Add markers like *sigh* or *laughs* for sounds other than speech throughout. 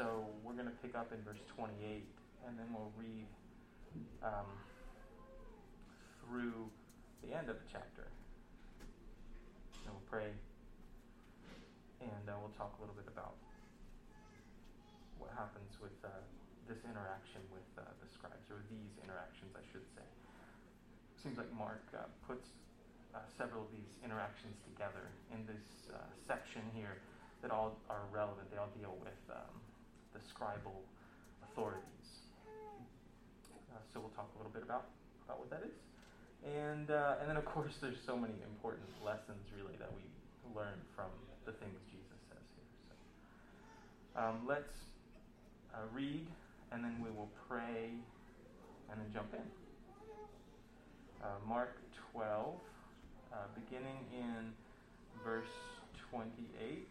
so we're going to pick up in verse 28, and then we'll read um, through the end of the chapter. And we'll pray, and uh, we'll talk a little bit about what happens with uh, this interaction with uh, the scribes, or these interactions, I should say. Seems like Mark uh, puts uh, several of these interactions together in this uh, section here that all are relevant. They all deal with um, the scribal authorities. Uh, so we'll talk a little bit about, about what that is. And, uh, and then, of course, there's so many important lessons, really, that we learn from the things Jesus says here. So um, let's uh, read, and then we will pray, and then jump in. Uh, Mark 12, uh, beginning in verse 28.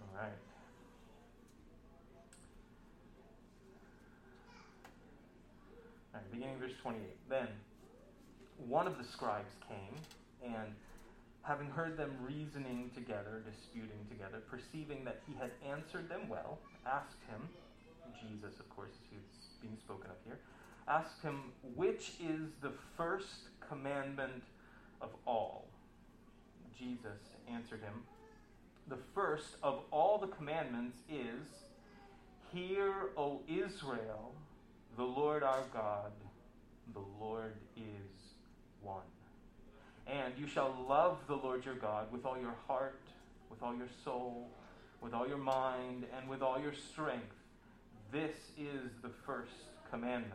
All right. All right, beginning verse 28. Then one of the scribes came, and having heard them reasoning together, disputing together, perceiving that he had answered them well, asked him, Jesus, of course, who's being spoken of here, asked him, Which is the first commandment of all? Jesus answered him, The first of all the commandments is, Hear, O Israel, the Lord our God, the Lord is one. And you shall love the Lord your God with all your heart, with all your soul, with all your mind, and with all your strength. This is the first commandment.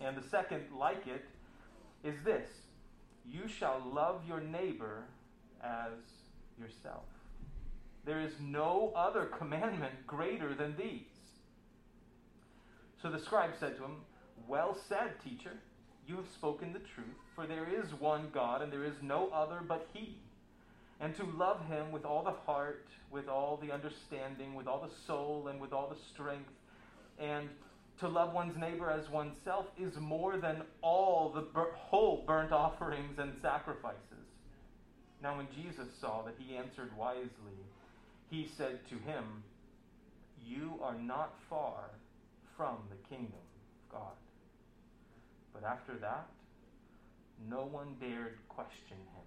And the second, like it, is this You shall love your neighbor as yourself. There is no other commandment greater than these. So the scribe said to him, Well said, teacher. You have spoken the truth, for there is one God, and there is no other but He. And to love Him with all the heart, with all the understanding, with all the soul, and with all the strength, and to love one's neighbor as oneself is more than all the bur- whole burnt offerings and sacrifices. Now, when Jesus saw that he answered wisely, he said to him, You are not far from the kingdom of God. But after that, no one dared question him.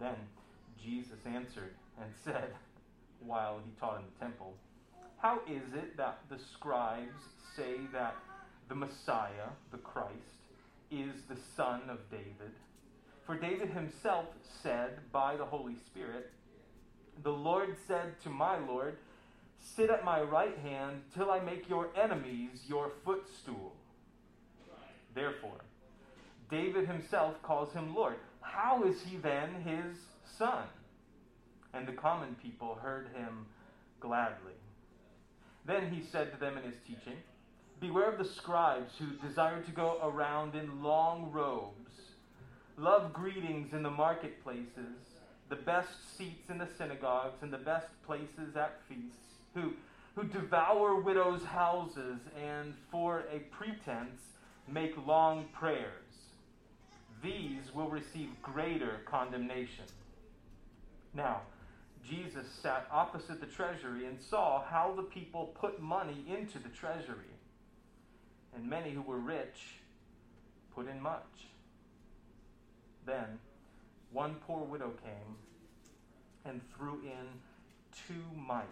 Then Jesus answered and said, while he taught in the temple, How is it that the scribes say that the Messiah, the Christ, is the son of David? For David himself said by the Holy Spirit, The Lord said to my Lord, Sit at my right hand till I make your enemies your footstool. Therefore, David himself calls him Lord. How is he then his son? And the common people heard him gladly. Then he said to them in his teaching, Beware of the scribes who desire to go around in long robes, love greetings in the marketplaces, the best seats in the synagogues, and the best places at feasts, who, who devour widows' houses, and for a pretense make long prayers. These will receive greater condemnation. Now, Jesus sat opposite the treasury and saw how the people put money into the treasury. And many who were rich put in much. Then one poor widow came and threw in two mites,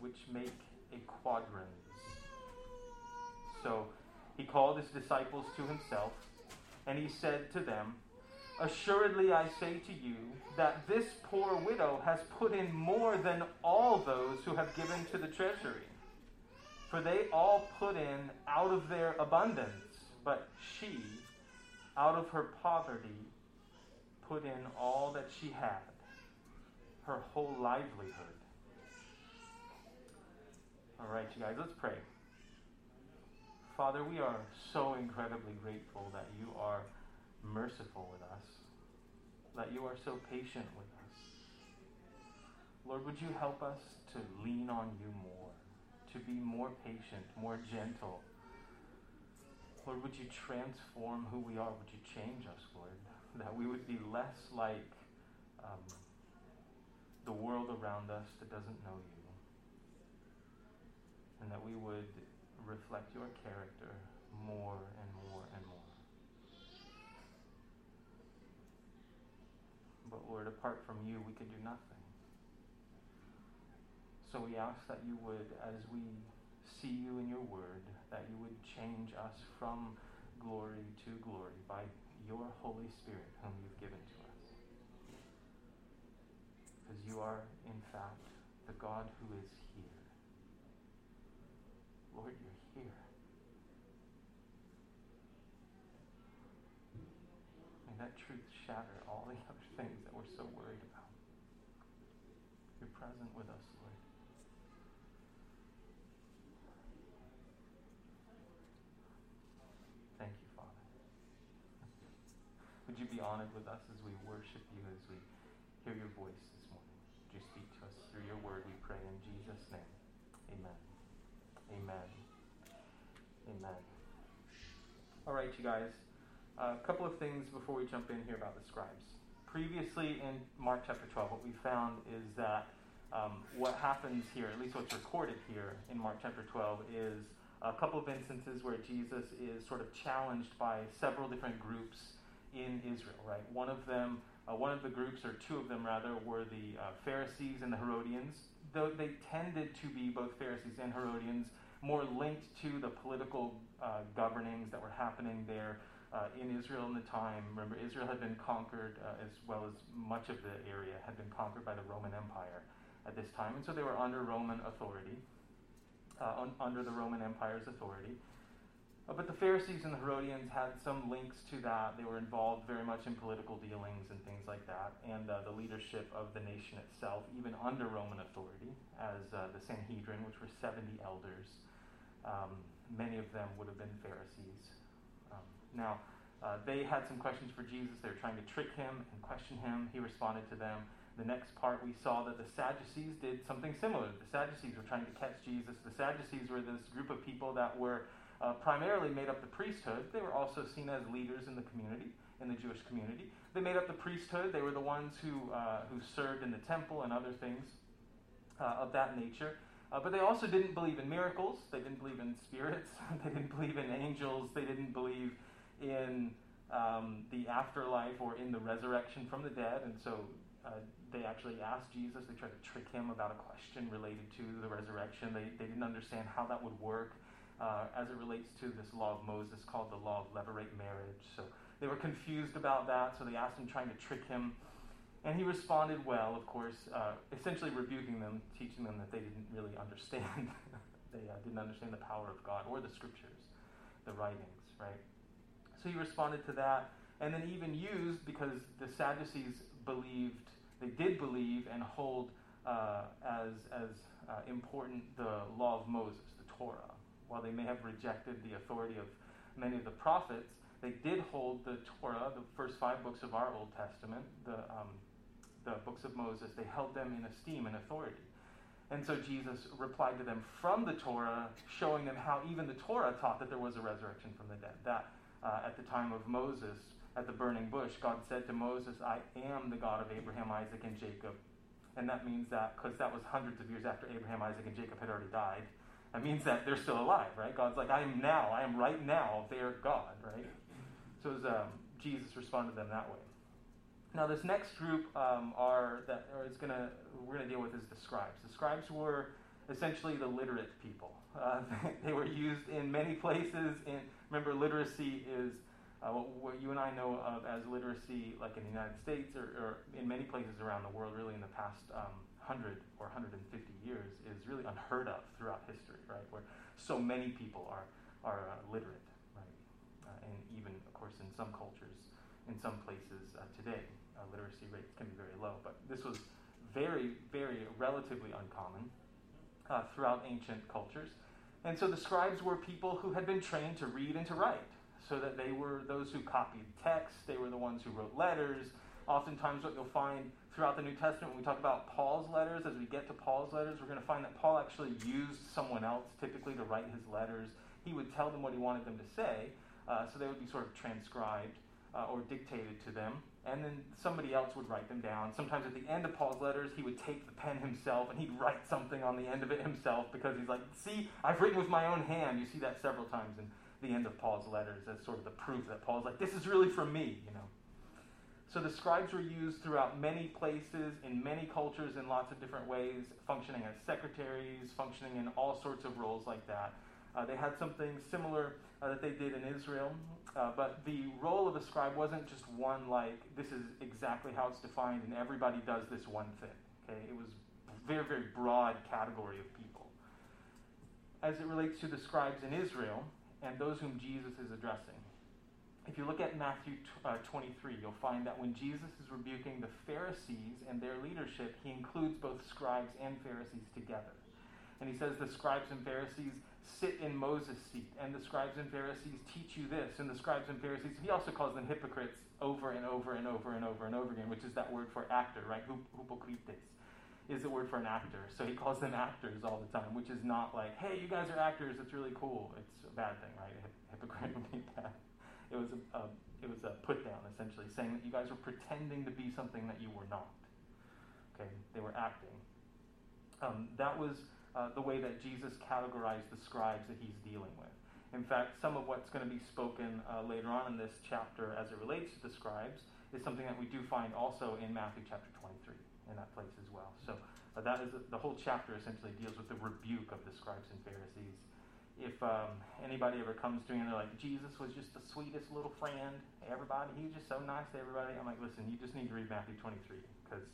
which make a quadrans. So he called his disciples to himself, and he said to them, Assuredly, I say to you that this poor widow has put in more than all those who have given to the treasury. For they all put in out of their abundance, but she, out of her poverty, put in all that she had, her whole livelihood. All right, you guys, let's pray. Father, we are so incredibly grateful that you are merciful with us, that you are so patient with us. Lord, would you help us to lean on you more, to be more patient, more gentle? Lord, would you transform who we are? Would you change us, Lord? That we would be less like um, the world around us that doesn't know you. And that we would reflect your character more and more and more. But Lord, apart from you, we could do nothing. So we ask that you would, as we see you in your word, that you would change us from glory to glory by your Holy Spirit, whom you've given to us. Because you are, in fact, the God who is here. Lord, you're here. May that truth shatter all the other things that we're so worried about. You're present with us, Lord. Thank you, Father. Would you be honored with us as we worship you, as we hear your voice this morning? Would you speak to us through your word, we pray in Jesus' name. Amen. Amen. Amen. All right, you guys. A couple of things before we jump in here about the scribes. Previously in Mark chapter 12, what we found is that um, what happens here, at least what's recorded here in Mark chapter 12, is a couple of instances where Jesus is sort of challenged by several different groups in Israel, right? One of them, uh, one of the groups, or two of them rather, were the uh, Pharisees and the Herodians. Though they tended to be both Pharisees and Herodians, more linked to the political uh, governings that were happening there uh, in Israel in the time. Remember, Israel had been conquered, uh, as well as much of the area had been conquered by the Roman Empire at this time, and so they were under Roman authority, uh, un- under the Roman Empire's authority. Uh, but the Pharisees and the Herodians had some links to that. They were involved very much in political dealings and things like that, and uh, the leadership of the nation itself, even under Roman authority, as uh, the Sanhedrin, which were 70 elders. Um, many of them would have been Pharisees. Um, now, uh, they had some questions for Jesus. They were trying to trick him and question him. He responded to them. The next part, we saw that the Sadducees did something similar. The Sadducees were trying to catch Jesus. The Sadducees were this group of people that were uh, primarily made up the priesthood. They were also seen as leaders in the community, in the Jewish community. They made up the priesthood. They were the ones who, uh, who served in the temple and other things uh, of that nature. Uh, but they also didn't believe in miracles. They didn't believe in spirits. *laughs* they didn't believe in angels. They didn't believe in um, the afterlife or in the resurrection from the dead. And so uh, they actually asked Jesus, they tried to trick him about a question related to the resurrection. They, they didn't understand how that would work uh, as it relates to this law of Moses called the law of levirate marriage. So they were confused about that, so they asked him, trying to trick him. And he responded well, of course, uh, essentially rebuking them, teaching them that they didn't really understand. *laughs* they uh, didn't understand the power of God or the scriptures, the writings, right? So he responded to that, and then even used, because the Sadducees believed they did believe and hold uh, as, as uh, important the law of Moses, the Torah. While they may have rejected the authority of many of the prophets, they did hold the Torah, the first five books of our Old Testament, the, um, the books of Moses, they held them in esteem and authority. And so Jesus replied to them from the Torah, showing them how even the Torah taught that there was a resurrection from the dead. That uh, at the time of Moses, at the burning bush, God said to Moses, I am the God of Abraham, Isaac, and Jacob. And that means that, because that was hundreds of years after Abraham, Isaac, and Jacob had already died, that means that they're still alive, right? God's like, I am now, I am right now their God, right? So was, um, Jesus responded to them that way. Now, this next group um, are that is gonna we're gonna deal with is the scribes. The scribes were essentially the literate people. Uh, *laughs* they were used in many places. In remember, literacy is uh, what, what, you and I know of as literacy, like in the United States or, or in many places around the world, really in the past um, 100 or 150 years, is really unheard of throughout history, right? Where so many people are, are uh, literate, right? Uh, and even, of course, in some cultures, in some places uh, today, uh, literacy rates can be very low. But this was very, very relatively uncommon uh, throughout ancient cultures. And so the scribes were people who had been trained to read and to write so that they were those who copied text, they were the ones who wrote letters. Oftentimes, what you'll find throughout the New Testament, when we talk about Paul's letters, as we get to Paul's letters, we're going to find that Paul actually used someone else typically to write his letters. He would tell them what he wanted them to say, uh, so they would be sort of transcribed. uh, or dictated to them, and then somebody else would write them down. Sometimes at the end of Paul's letters, he would take the pen himself and he'd write something on the end of it himself because he's like, See, I've written with my own hand. You see that several times in the end of Paul's letters as sort of the proof that Paul's like, This is really for me, you know. So the scribes were used throughout many places, in many cultures, in lots of different ways, functioning as secretaries, functioning in all sorts of roles like that. Uh, they had something similar uh, that they did in Israel, uh, but the role of a scribe wasn't just one like this is exactly how it's defined and everybody does this one thing. Okay, it was very very broad category of people. As it relates to the scribes in Israel and those whom Jesus is addressing. If you look at Matthew uh, 23, you'll find that when Jesus is rebuking the Pharisees and their leadership, he includes both scribes and Pharisees together. And he says the scribes and Pharisees sit in Moses' seat, and the scribes and Pharisees teach you this, and the scribes and Pharisees, he also calls them hypocrites over and over and over and over and over again, which is that word for actor, right? Hypocrites is the word for an actor. So he calls them actors all the time, which is not like, hey, you guys are actors, it's really cool. It's a bad thing, right? Hypocrite would be bad. It was a, a it was a put down essentially, saying that you guys were pretending to be something that you were not. Okay, they were acting. Um, that was uh, the way that Jesus categorized the scribes that he's dealing with. In fact, some of what's going to be spoken uh, later on in this chapter as it relates to the scribes is something that we do find also in Matthew chapter 23 in that place as well. So uh, that is the whole chapter essentially deals with the rebuke of the scribes and Pharisees if um, anybody ever comes to me and they're like, Jesus was just the sweetest little friend, everybody, he was just so nice to everybody. I'm like, listen, you just need to read Matthew 23 because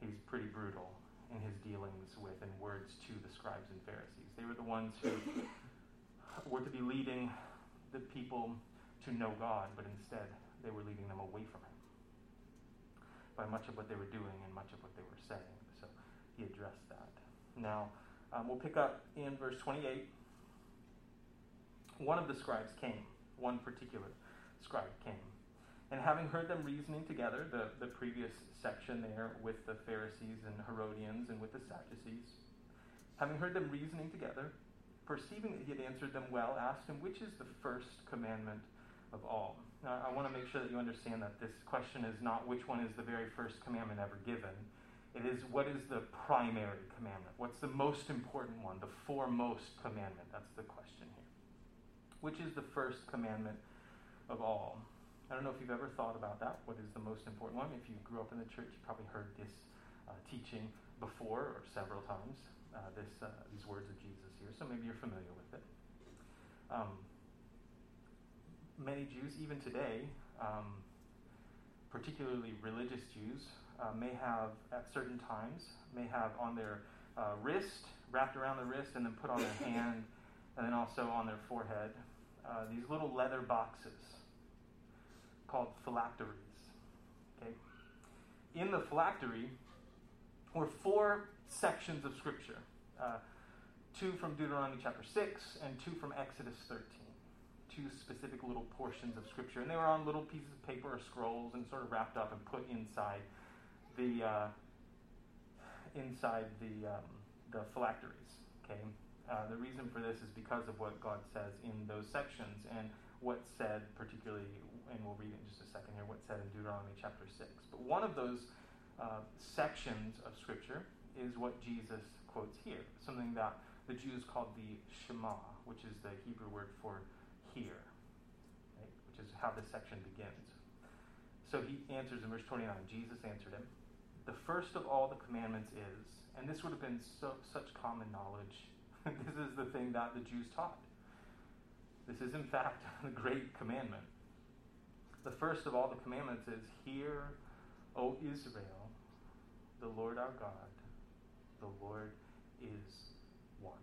he's pretty brutal in his dealings with and words to the scribes and Pharisees. They were the ones who *laughs* were to be leading the people to know God, but instead they were leading them away from him by much of what they were doing and much of what they were saying. So he addressed that. Now, um, we'll pick up in verse 28 one of the scribes came, one particular scribe came. And having heard them reasoning together, the, the previous section there with the Pharisees and Herodians and with the Sadducees, having heard them reasoning together, perceiving that he had answered them well, asked him, Which is the first commandment of all? Now, I want to make sure that you understand that this question is not which one is the very first commandment ever given. It is what is the primary commandment? What's the most important one? The foremost commandment? That's the question which is the first commandment of all. I don't know if you've ever thought about that. What is the most important one? If you grew up in the church, you probably heard this uh, teaching before or several times. Uh, this uh, these words of Jesus here, so maybe you're familiar with it. Um, many Jews, even today, um, particularly religious Jews, uh, may have at certain times may have on their uh, wrist, wrapped around the wrist, and then put on their *laughs* hand and then also on their forehead, uh, these little leather boxes called phylacteries. Okay? In the phylactery were four sections of Scripture uh, two from Deuteronomy chapter 6 and two from Exodus 13. Two specific little portions of Scripture. And they were on little pieces of paper or scrolls and sort of wrapped up and put inside the. Uh, inside the um, the phylacteries. Okay, uh, the reason for this is because of what God says in those sections and what's said, particularly, and we'll read in just a second here, what's said in Deuteronomy chapter 6. But one of those uh, sections of Scripture is what Jesus quotes here, something that the Jews called the Shema, which is the Hebrew word for hear, right? which is how this section begins. So he answers in verse 29 Jesus answered him, The first of all the commandments is, and this would have been so, such common knowledge *laughs* this is the thing that the Jews taught. This is, in fact, *laughs* the great commandment. The first of all the commandments is Hear, O Israel, the Lord our God, the Lord is one.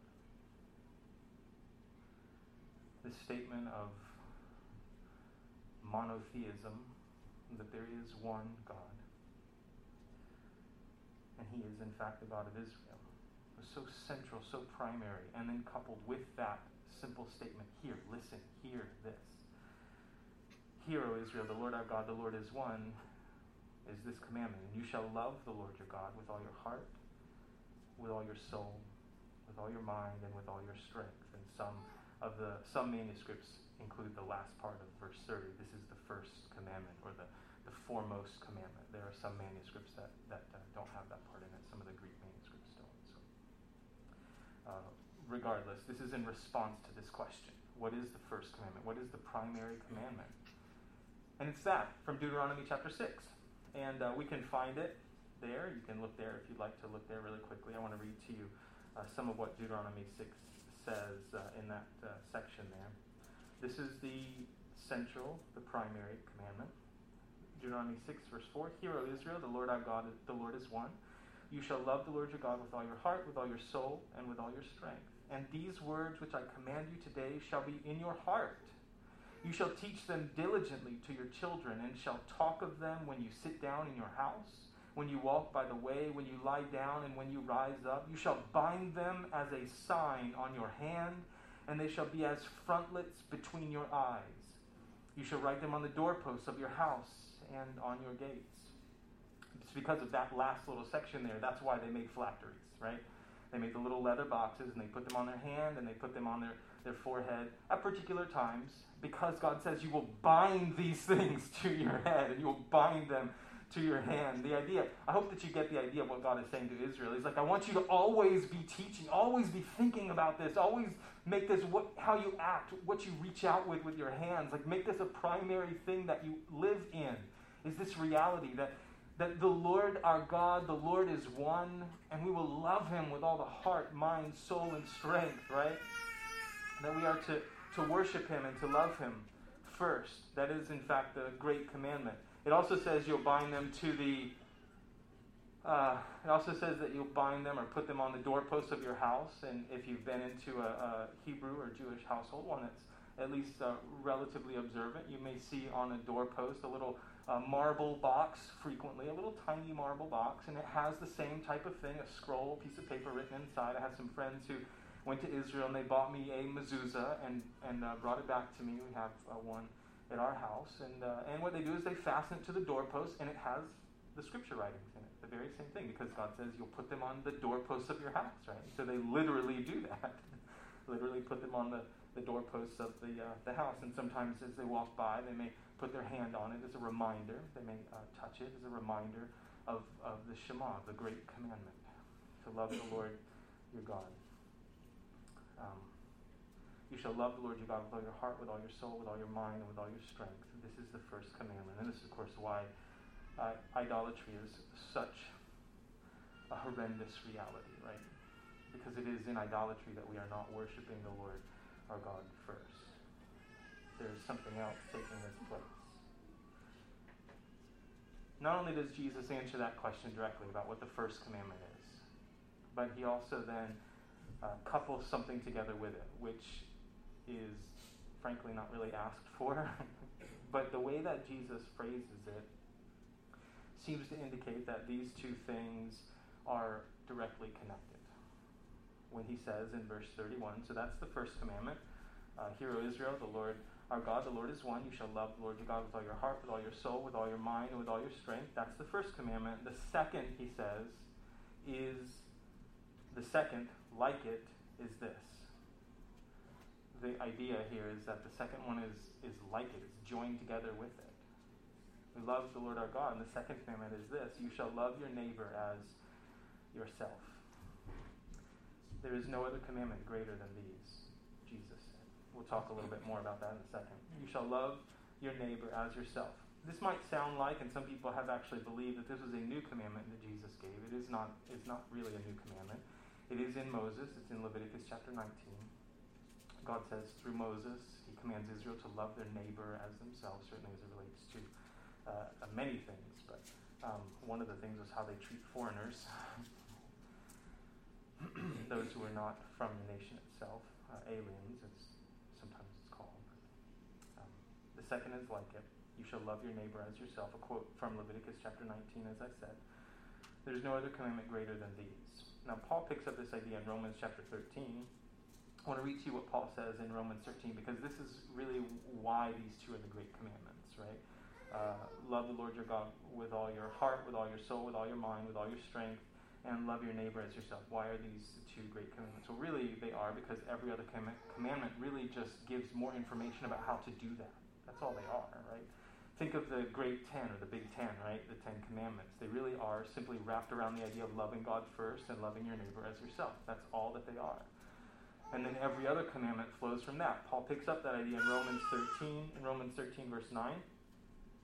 This statement of monotheism, that there is one God, and He is, in fact, the God of Israel so central, so primary, and then coupled with that simple statement here, listen, hear this. Hear, O Israel, the Lord our God, the Lord is one, is this commandment. And you shall love the Lord your God with all your heart, with all your soul, with all your mind, and with all your strength. And some of the some manuscripts include the last part of verse 30. This is the first commandment or the, the foremost commandment. There are some manuscripts that, that uh, don't have that part in it, some of the Greek uh, regardless, this is in response to this question What is the first commandment? What is the primary commandment? And it's that from Deuteronomy chapter 6. And uh, we can find it there. You can look there if you'd like to look there really quickly. I want to read to you uh, some of what Deuteronomy 6 says uh, in that uh, section there. This is the central, the primary commandment. Deuteronomy 6, verse 4 Hear, O Israel, the Lord our God, the Lord is one. You shall love the Lord your God with all your heart, with all your soul, and with all your strength. And these words which I command you today shall be in your heart. You shall teach them diligently to your children, and shall talk of them when you sit down in your house when you walk by the way, when you lie down, and when you rise up. You shall bind them as a sign on your hand, and they shall be as frontlets between your eyes. You shall write them on the doorposts of your house and on your gates. It's because of that last little section there. That's why they made phylacteries, right? They made the little leather boxes and they put them on their hand and they put them on their, their forehead at particular times because God says you will bind these *laughs* things to your head and you will bind them to your hand. The idea, I hope that you get the idea of what God is saying to Israel. He's like, I want you to always be teaching, always be thinking about this, always make this what, how you act, what you reach out with with your hands. Like, make this a primary thing that you live in. Is this reality that, that the Lord our God, the Lord is one, and we will love him with all the heart, mind, soul, and strength, right? That we are to, to worship him and to love him first. That is, in fact, the great commandment. It also says you'll bind them to the. Uh, it also says that you'll bind them or put them on the doorposts of your house. And if you've been into a, a Hebrew or Jewish household, one that's at least uh, relatively observant, you may see on a doorpost a little uh, marble box frequently, a little tiny marble box, and it has the same type of thing a scroll, piece of paper written inside. I have some friends who went to Israel and they bought me a mezuzah and, and uh, brought it back to me. We have uh, one at our house. And, uh, and what they do is they fasten it to the doorpost, and it has the scripture writings in it. The very same thing, because God says you'll put them on the doorposts of your house, right? So they literally do that. *laughs* literally put them on the, the doorposts of the, uh, the house. And sometimes as they walk by, they may put their hand on it as a reminder. They may uh, touch it as a reminder of, of the Shema, the great commandment, to love the Lord your God. Um, you shall love the Lord your God with all your heart, with all your soul, with all your mind, and with all your strength. This is the first commandment. And this is, of course, why uh, idolatry is such a horrendous reality, right? Because it is in idolatry that we are not worshiping the Lord our God first. There is something else taking its place. Not only does Jesus answer that question directly about what the first commandment is, but he also then uh, couples something together with it, which is frankly not really asked for. *laughs* but the way that Jesus phrases it seems to indicate that these two things are directly connected. When he says in verse 31, so that's the first commandment uh, Hear, O Israel, the Lord our God, the Lord is one. You shall love the Lord your God with all your heart, with all your soul, with all your mind, and with all your strength. That's the first commandment. The second, he says, is the second, like it, is this the idea here is that the second one is, is like it, it's joined together with it. We love the Lord our God. And the second commandment is this you shall love your neighbor as yourself. There is no other commandment greater than these, Jesus said. We'll talk a little bit more about that in a second. You shall love your neighbor as yourself. This might sound like, and some people have actually believed that this was a new commandment that Jesus gave. It is not, it's not really a new commandment. It is in Moses, it's in Leviticus chapter 19. God says through Moses, he commands Israel to love their neighbor as themselves, certainly as it relates to uh, many things. But um, one of the things is how they treat foreigners, *laughs* *clears throat* those who are not from the nation itself, uh, aliens, as sometimes it's called. Um, the second is like it. You shall love your neighbor as yourself. A quote from Leviticus chapter 19, as I said. There's no other commandment greater than these. Now, Paul picks up this idea in Romans chapter 13 I want to read to you what Paul says in Romans 13 because this is really why these two are the great commandments, right? Uh, love the Lord your God with all your heart, with all your soul, with all your mind, with all your strength, and love your neighbor as yourself. Why are these two great commandments? Well, really, they are because every other com- commandment really just gives more information about how to do that. That's all they are, right? Think of the Great Ten or the Big Ten, right? The Ten Commandments. They really are simply wrapped around the idea of loving God first and loving your neighbor as yourself. That's all that they are. And then every other commandment flows from that. Paul picks up that idea in Romans 13, in Romans 13, verse 9,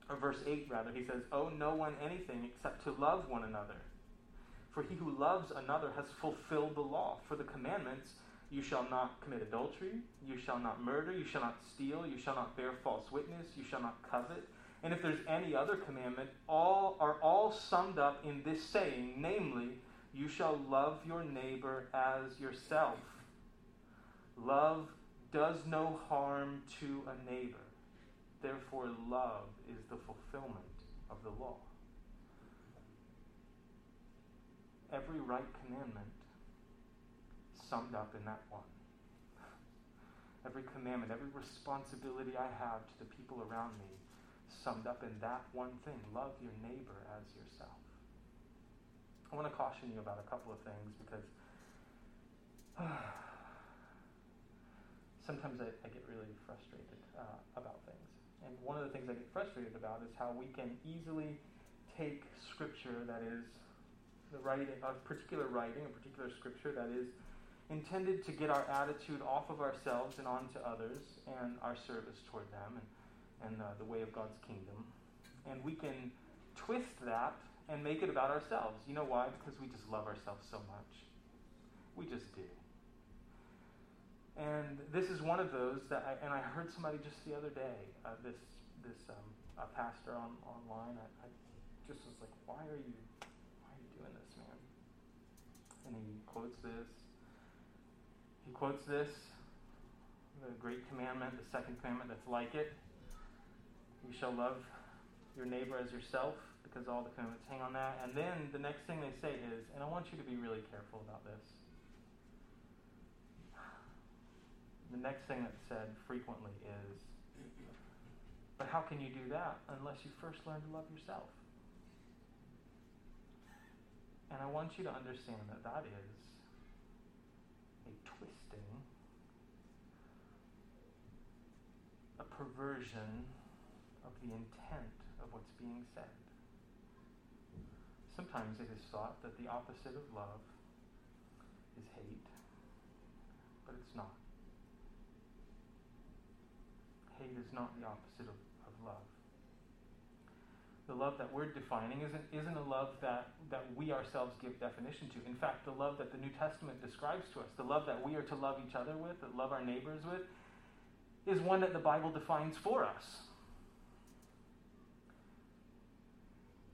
or verse 8, rather. He says, Owe no one anything except to love one another. For he who loves another has fulfilled the law. For the commandments, you shall not commit adultery, you shall not murder, you shall not steal, you shall not bear false witness, you shall not covet. And if there's any other commandment, all are all summed up in this saying, namely, you shall love your neighbor as yourself. Love does no harm to a neighbor. Therefore, love is the fulfillment of the law. Every right commandment summed up in that one. Every commandment, every responsibility I have to the people around me summed up in that one thing love your neighbor as yourself. I want to caution you about a couple of things because. Uh, *sighs* sometimes I, I get really frustrated uh, about things. And one of the things I get frustrated about is how we can easily take scripture that is the writing, a particular writing, a particular scripture that is intended to get our attitude off of ourselves and onto others and our service toward them and, and uh, the way of God's kingdom. And we can twist that and make it about ourselves. You know why? Because we just love ourselves so much. We just do. And this is one of those that, I, and I heard somebody just the other day, uh, this this um, pastor on online. I, I just was like, why are you, why are you doing this, man? And he quotes this. He quotes this, the great commandment, the second commandment that's like it. You shall love your neighbor as yourself, because all the commandments hang on that. And then the next thing they say is, and I want you to be really careful about this. The next thing that's said frequently is, but how can you do that unless you first learn to love yourself? And I want you to understand that that is a twisting, a perversion of the intent of what's being said. Sometimes it is thought that the opposite of love is hate, but it's not hate is not the opposite of, of love. The love that we're defining isn't, isn't a love that, that we ourselves give definition to. In fact, the love that the New Testament describes to us, the love that we are to love each other with, that love our neighbors with, is one that the Bible defines for us.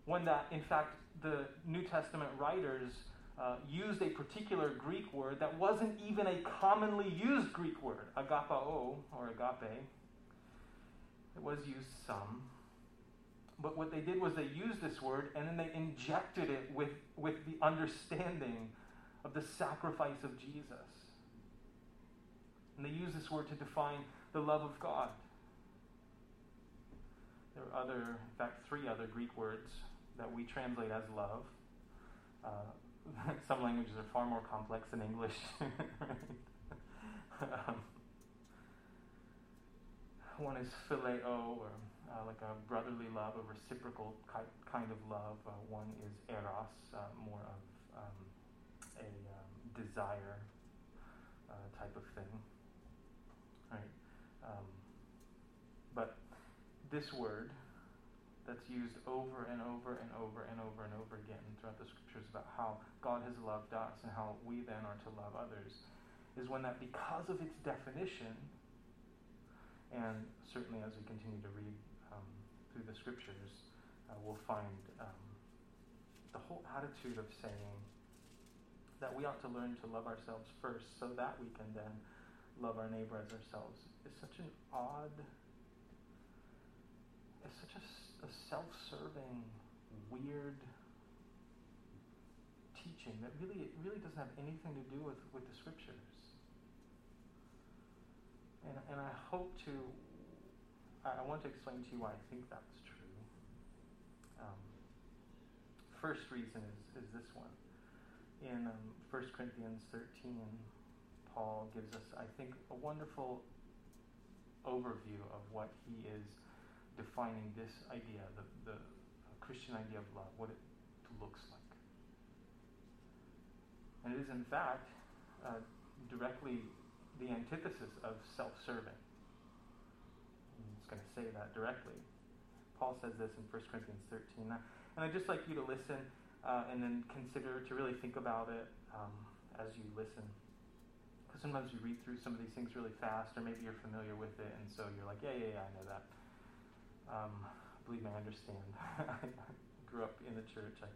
One that, in fact, the New Testament writers uh, used a particular Greek word that wasn't even a commonly used Greek word, agapao or agape. It was used some. But what they did was they used this word and then they injected it with, with the understanding of the sacrifice of Jesus. And they use this word to define the love of God. There are other, in fact, three other Greek words that we translate as love. Uh, *laughs* some languages are far more complex than English. *laughs* um, one is phileo, or uh, like a brotherly love, a reciprocal kind of love. Uh, one is eros, uh, more of um, a um, desire uh, type of thing. Right. Um, but this word that's used over and over and over and over and over again throughout the scriptures about how God has loved us and how we then are to love others is one that because of its definition and certainly as we continue to read through the scriptures, uh, we'll find um, the whole attitude of saying that we ought to learn to love ourselves first so that we can then love our neighbor as ourselves is such an odd, it's such a, a self serving, weird teaching that really, it really doesn't have anything to do with, with the scriptures. And, and I hope to, I, want to explain to you why I think that's true. Um, first reason is, is this one in um, 1 Corinthians 13, Paul gives us, I think, a wonderful overview of what he is defining this idea, the, the Christian idea of love, what it looks like. And it is, in fact, uh, directly the antithesis of self serving. Going to say that directly. Paul says this in 1 Corinthians 13. And I'd just like you to listen uh, and then consider to really think about it um, as you listen. Because sometimes you read through some of these things really fast, or maybe you're familiar with it, and so you're like, yeah, yeah, yeah, I know that. Um, believe me, I understand. *laughs* I grew up in the church. I,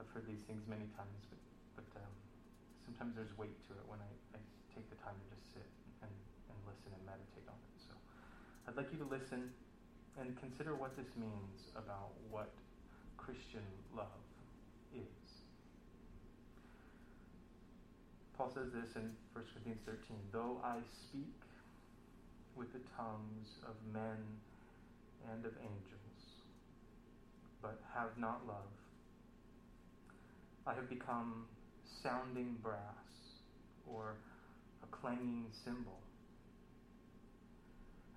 have heard these things many times, but, but um, sometimes there's weight to it when I, I take the time to just sit and, and listen and meditate on it. I'd like you to listen and consider what this means about what Christian love is. Paul says this in 1 Corinthians 13 Though I speak with the tongues of men and of angels, but have not love, I have become sounding brass or a clanging cymbal.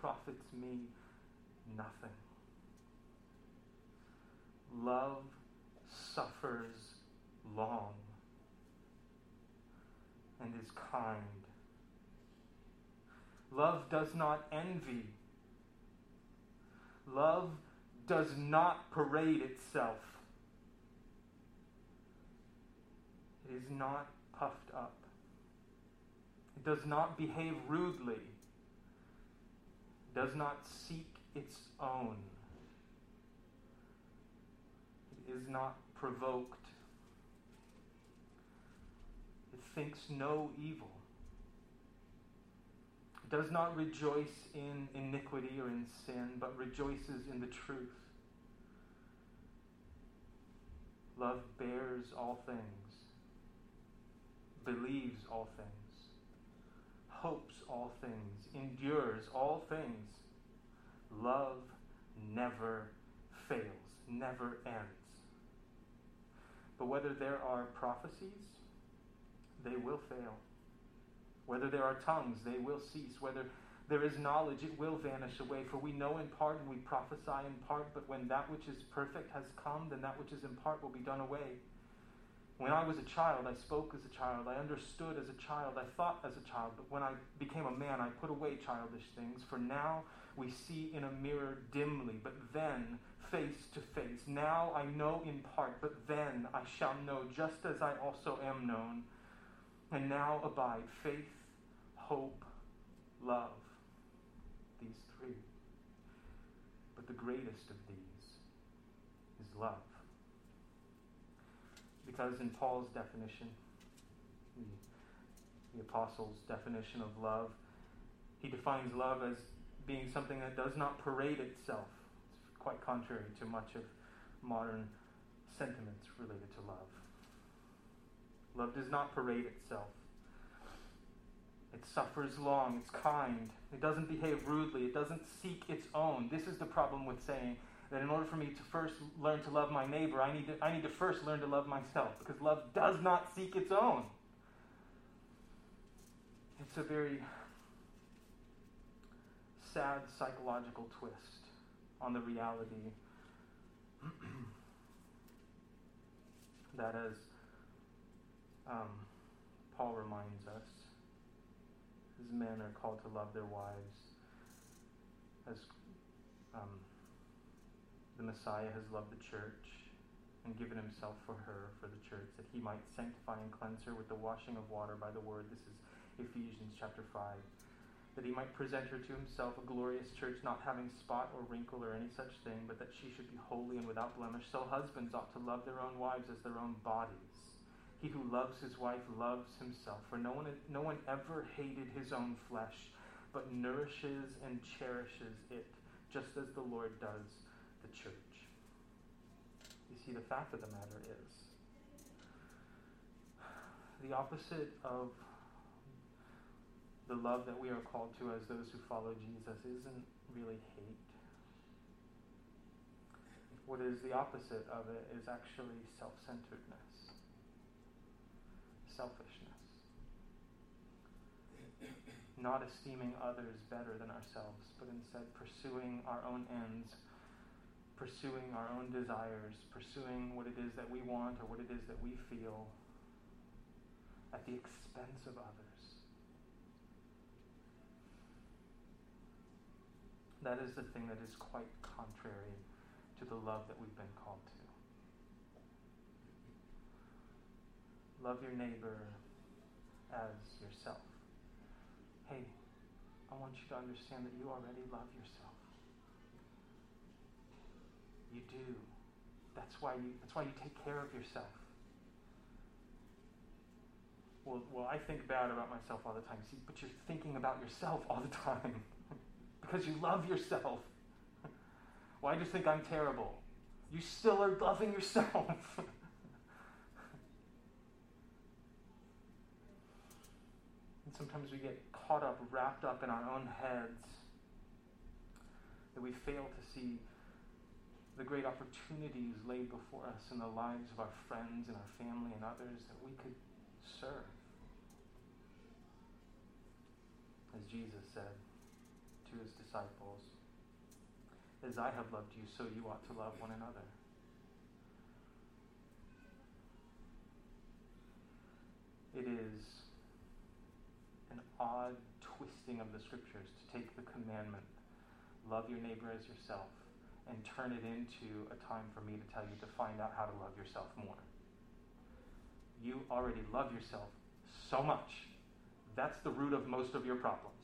profits me nothing. Love suffers long and is kind. Love does not envy. Love does not parade itself. It is not puffed up. It does not behave rudely. Does not seek its own. It is not provoked. It thinks no evil. It does not rejoice in iniquity or in sin, but rejoices in the truth. Love bears all things, believes all things, hopes all things, endures all things. Love never fails, never ends. But whether there are prophecies, they will fail. Whether there are tongues, they will cease. Whether there is knowledge, it will vanish away. For we know in part and we prophesy in part, but when that which is perfect has come, then that which is in part will be done away. When I was a child, I spoke as a child. I understood as a child. I thought as a child. But when I became a man, I put away childish things. For now we see in a mirror dimly, but then face to face. Now I know in part, but then I shall know just as I also am known. And now abide faith, hope, love. These three. But the greatest of these is love. Because in Paul's definition, the, the apostle's definition of love, he defines love as being something that does not parade itself. It's quite contrary to much of modern sentiments related to love. Love does not parade itself. It suffers long, it's kind, it doesn't behave rudely, it doesn't seek its own. This is the problem with saying that in order for me to first learn to love my neighbor, I need to, I need to first learn to love myself because love does not seek its own. It's a very sad psychological twist on the reality *clears throat* that, as um, Paul reminds us, as men are called to love their wives, as um, the Messiah has loved the church and given himself for her, for the church, that he might sanctify and cleanse her with the washing of water by the word. This is Ephesians chapter 5. That he might present her to himself a glorious church, not having spot or wrinkle or any such thing, but that she should be holy and without blemish. So husbands ought to love their own wives as their own bodies. He who loves his wife loves himself, for no one, no one ever hated his own flesh, but nourishes and cherishes it, just as the Lord does the church. You see, the fact of the matter is, the opposite of the love that we are called to as those who follow Jesus isn't really hate. What is the opposite of it is actually self centeredness, selfishness, not esteeming others better than ourselves, but instead pursuing our own ends, pursuing our own desires, pursuing what it is that we want or what it is that we feel at the expense of others. That is the thing that is quite contrary to the love that we've been called to. Love your neighbor as yourself. Hey, I want you to understand that you already love yourself. You do. That's why you that's why you take care of yourself. Well, well, I think bad about myself all the time. See, but you're thinking about yourself all the *laughs* time. because you love yourself. *laughs* Well, I just think I'm terrible. You still are loving yourself. *laughs* and sometimes we get caught up, wrapped up in our own heads, that we fail to see the great opportunities laid before us in the lives of our friends and our family and others that we could serve. As Jesus said, to his disciples, As I have loved you, so you ought to love one another. It is an odd twisting of the scriptures to take the commandment, love your neighbor as yourself, and turn it into a time for me to tell you to find out how to love yourself more. You already love yourself so much. That's the root of most of your problems,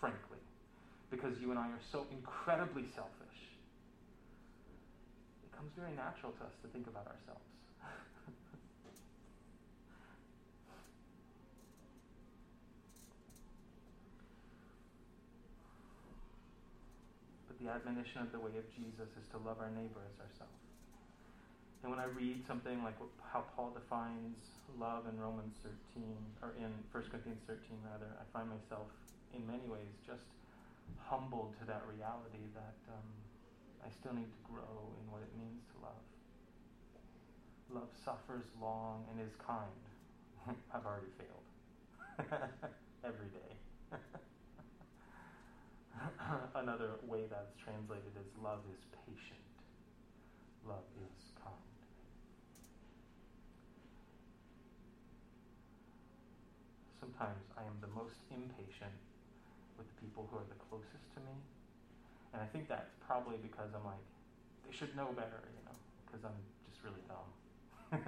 frankly because you and I are so incredibly selfish, it comes very natural to us to think about ourselves. but the admonition of the way of Jesus is to love our neighbor as ourselves. And when I read something like how Paul defines love in Romans 13, or in 1 Corinthians 13, rather, I find myself in many ways just humbled to that reality that um, I still need to grow in what it means to love. Love suffers long and is kind. *laughs* I've already failed. *laughs* Every day. *laughs* *clears throat* Another way that's translated is love is patient. Love is kind. Sometimes I am the most impatient with the people who are the closest to me. And I think that's probably because I'm like, they should know better, you know, because I'm just really dumb. *laughs*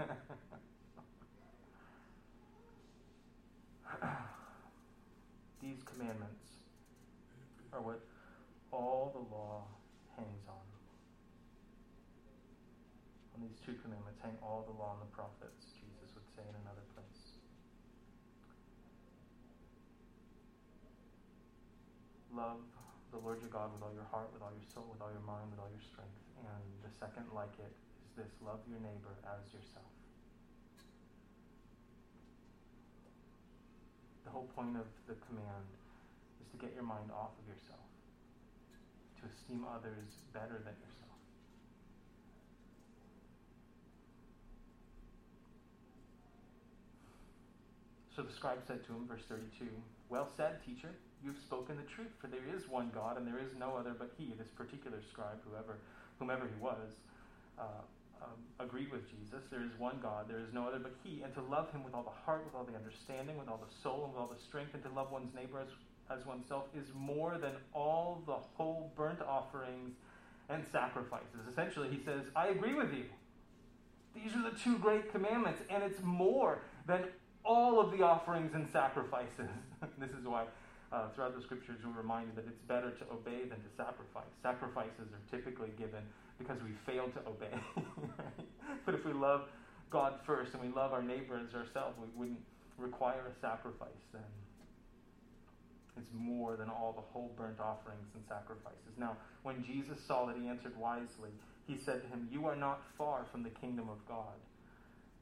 These commandments are what all the law hangs on. On these two commandments hang all the law and the prophets, Jesus would say in another place. love the Lord your God with all your heart, with all your soul, with all your mind, with all your strength. And the second, like it, is this love your neighbor as yourself. The whole point of the command is to get your mind off of yourself, to esteem others better than yourself. So the scribe said to him, verse 32, Well said, teacher. You've spoken the truth, for there is one God, and there is no other but He. This particular scribe, whoever, whomever he was, uh, um, agreed with Jesus. There is one God, there is no other but He, and to love Him with all the heart, with all the understanding, with all the soul, and with all the strength, and to love one's neighbor as, as oneself is more than all the whole burnt offerings and sacrifices. Essentially, he says, I agree with you. These are the two great commandments, and it's more than all of the offerings and sacrifices. *laughs* this is why uh, throughout the scriptures, we're reminded that it's better to obey than to sacrifice. Sacrifices are typically given because we fail to obey. *laughs* but if we love God first and we love our neighbor as ourselves, we wouldn't require a sacrifice then. It's more than all the whole burnt offerings and sacrifices. Now, when Jesus saw that he answered wisely, he said to him, You are not far from the kingdom of God,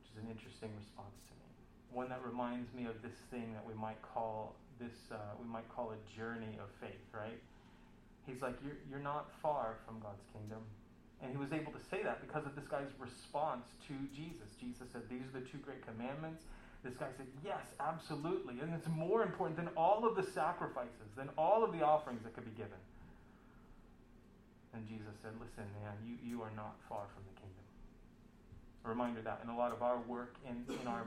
which is an interesting response to me. One that reminds me of this thing that we might call this uh, we might call a journey of faith, right? He's like, you're, you're not far from God's kingdom. And he was able to say that because of this guy's response to Jesus. Jesus said, These are the two great commandments. This guy said, Yes, absolutely. And it's more important than all of the sacrifices, than all of the offerings that could be given. And Jesus said, Listen, man, you, you are not far from the kingdom. A reminder that in a lot of our work, in, in our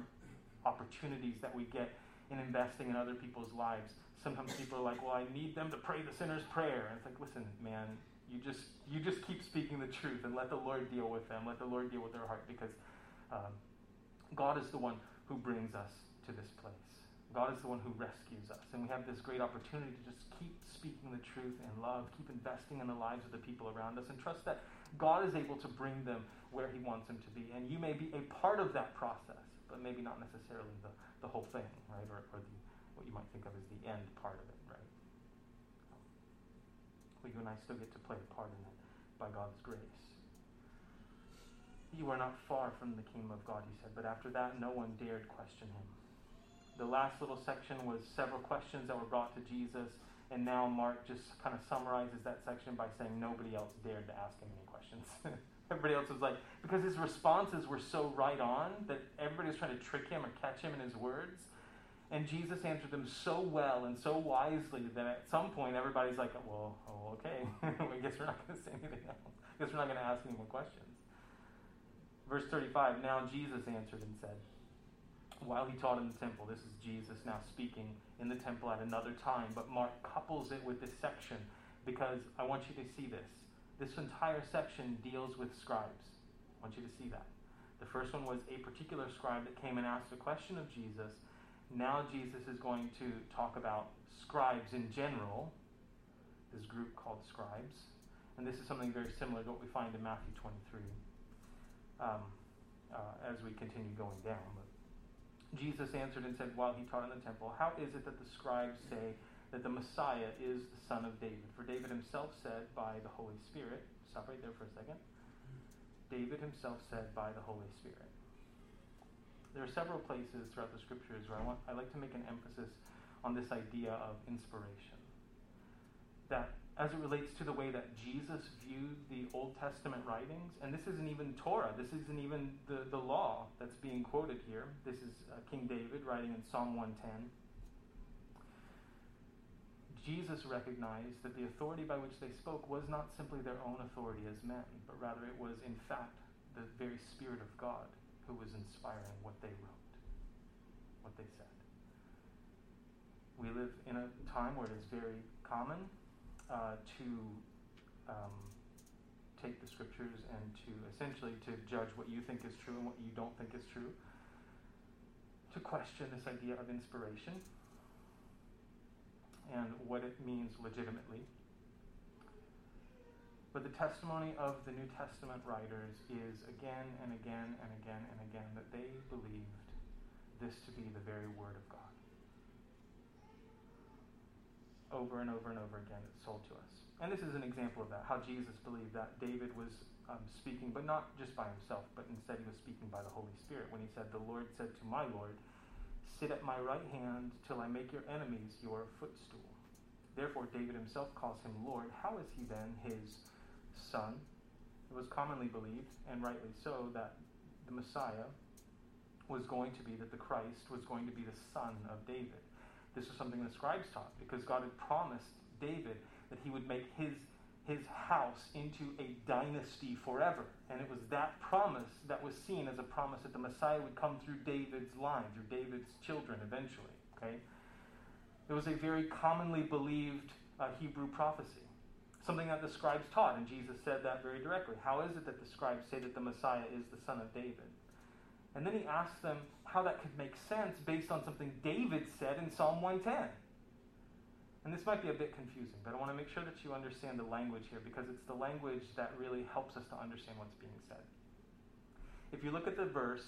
opportunities that we get in investing in other people's lives. Sometimes people are like, well, I need them to pray the sinner's prayer. And it's like, listen, man, you just you just keep speaking the truth and let the Lord deal with them. Let the Lord deal with their heart because um, God is the one who brings us to this place. God is the one who rescues us. And we have this great opportunity to just keep speaking the truth in love, keep investing in the lives of the people around us, and trust that God is able to bring them where He wants them to be. And you may be a part of that process, but maybe not necessarily the, the whole thing, right? Or, or the, what you might think of as the end part of it, right? Well, you and I still get to play a part in it by God's grace. You are not far from the kingdom of God, he said, but after that, no one dared question him. The last little section was several questions that were brought to Jesus, and now Mark just kind of summarizes that section by saying nobody else dared to ask him any questions. *laughs* Everybody else was like, because his responses were so right on that everybody was trying to trick him or catch him in his words. And Jesus answered them so well and so wisely that at some point everybody's like, well, oh, okay, *laughs* I guess we're not going to say anything else. I guess we're not going to ask any more questions. Verse 35 Now Jesus answered and said, while he taught in the temple, this is Jesus now speaking in the temple at another time, but Mark couples it with this section because I want you to see this. This entire section deals with scribes. I want you to see that. The first one was a particular scribe that came and asked a question of Jesus. Now Jesus is going to talk about scribes in general, this group called scribes. And this is something very similar to what we find in Matthew 23 um, uh, as we continue going down. But Jesus answered and said, while he taught in the temple, How is it that the scribes say that the Messiah is the son of David. For David himself said by the Holy Spirit, stop right there for a second. David himself said by the Holy Spirit. There are several places throughout the scriptures where I want I like to make an emphasis on this idea of inspiration. That as it relates to the way that Jesus viewed the Old Testament writings, and this isn't even Torah, this isn't even the, the law that's being quoted here. This is uh, King David writing in Psalm 110. Jesus recognized that the authority by which they spoke was not simply their own authority as men, but rather it was, in fact, the very Spirit of God who was inspiring what they wrote, what they said. We live in a time where it is very common uh, to um, take the scriptures and to essentially to judge what you think is true and what you don't think is true, to question this idea of inspiration and what it means legitimately. But the testimony of the New Testament writers is again and again and again and again that they believed this to be the very Word of God. Over and over and over again, it's sold to us. And this is an example of that, how Jesus believed that David was um, speaking, but not just by himself, but instead he was speaking by the Holy Spirit when he said, The Lord said to my Lord, Sit at my right hand till I make your enemies your footstool. Therefore, David himself calls him Lord. How is he then his son? It was commonly believed, and rightly so, that the Messiah was going to be, that the Christ was going to be the son of David. This was something the scribes taught because God had promised David that he would make his his house into a dynasty forever. And it was that promise that was seen as a promise that the Messiah would come through David's line, through David's children eventually. Okay? It was a very commonly believed uh, Hebrew prophecy, something that the scribes taught, and Jesus said that very directly. How is it that the scribes say that the Messiah is the son of David? And then he asked them how that could make sense based on something David said in Psalm 110. And this might be a bit confusing, but I want to make sure that you understand the language here because it's the language that really helps us to understand what's being said. If you look at the verse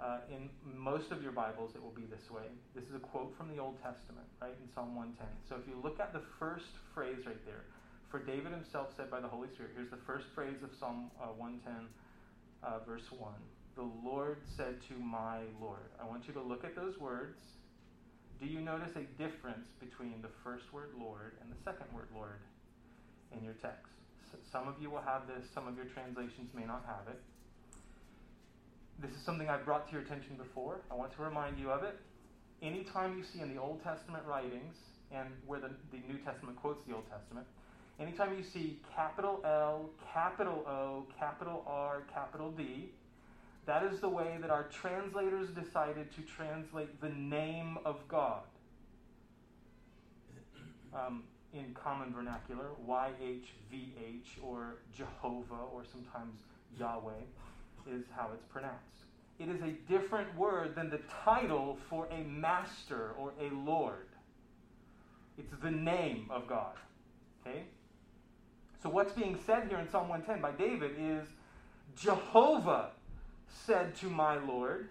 Uh, in most of your Bibles, it will be this way. This is a quote from the Old Testament, right, in Psalm 110. So if you look at the first phrase right there, for David himself said by the Holy Spirit, here's the first phrase of Psalm uh, 110, uh, verse 1. The Lord said to my Lord. I want you to look at those words. Do you notice a difference between the first word Lord and the second word Lord in your text? Some of you will have this, some of your translations may not have it this is something I've brought to your attention before. I want to remind you of it. Anytime you see in the Old Testament writings, and where the, the New Testament quotes the Old Testament, anytime you see capital L, capital O, capital R, capital D, that is the way that our translators decided to translate the name of God. Um, in common vernacular, YHVH or Jehovah or sometimes Yahweh is how it's pronounced. It is a different word than the title for a master or a lord. It's the name of God. Okay? So, what's being said here in Psalm 110 by David is Jehovah said to my Lord,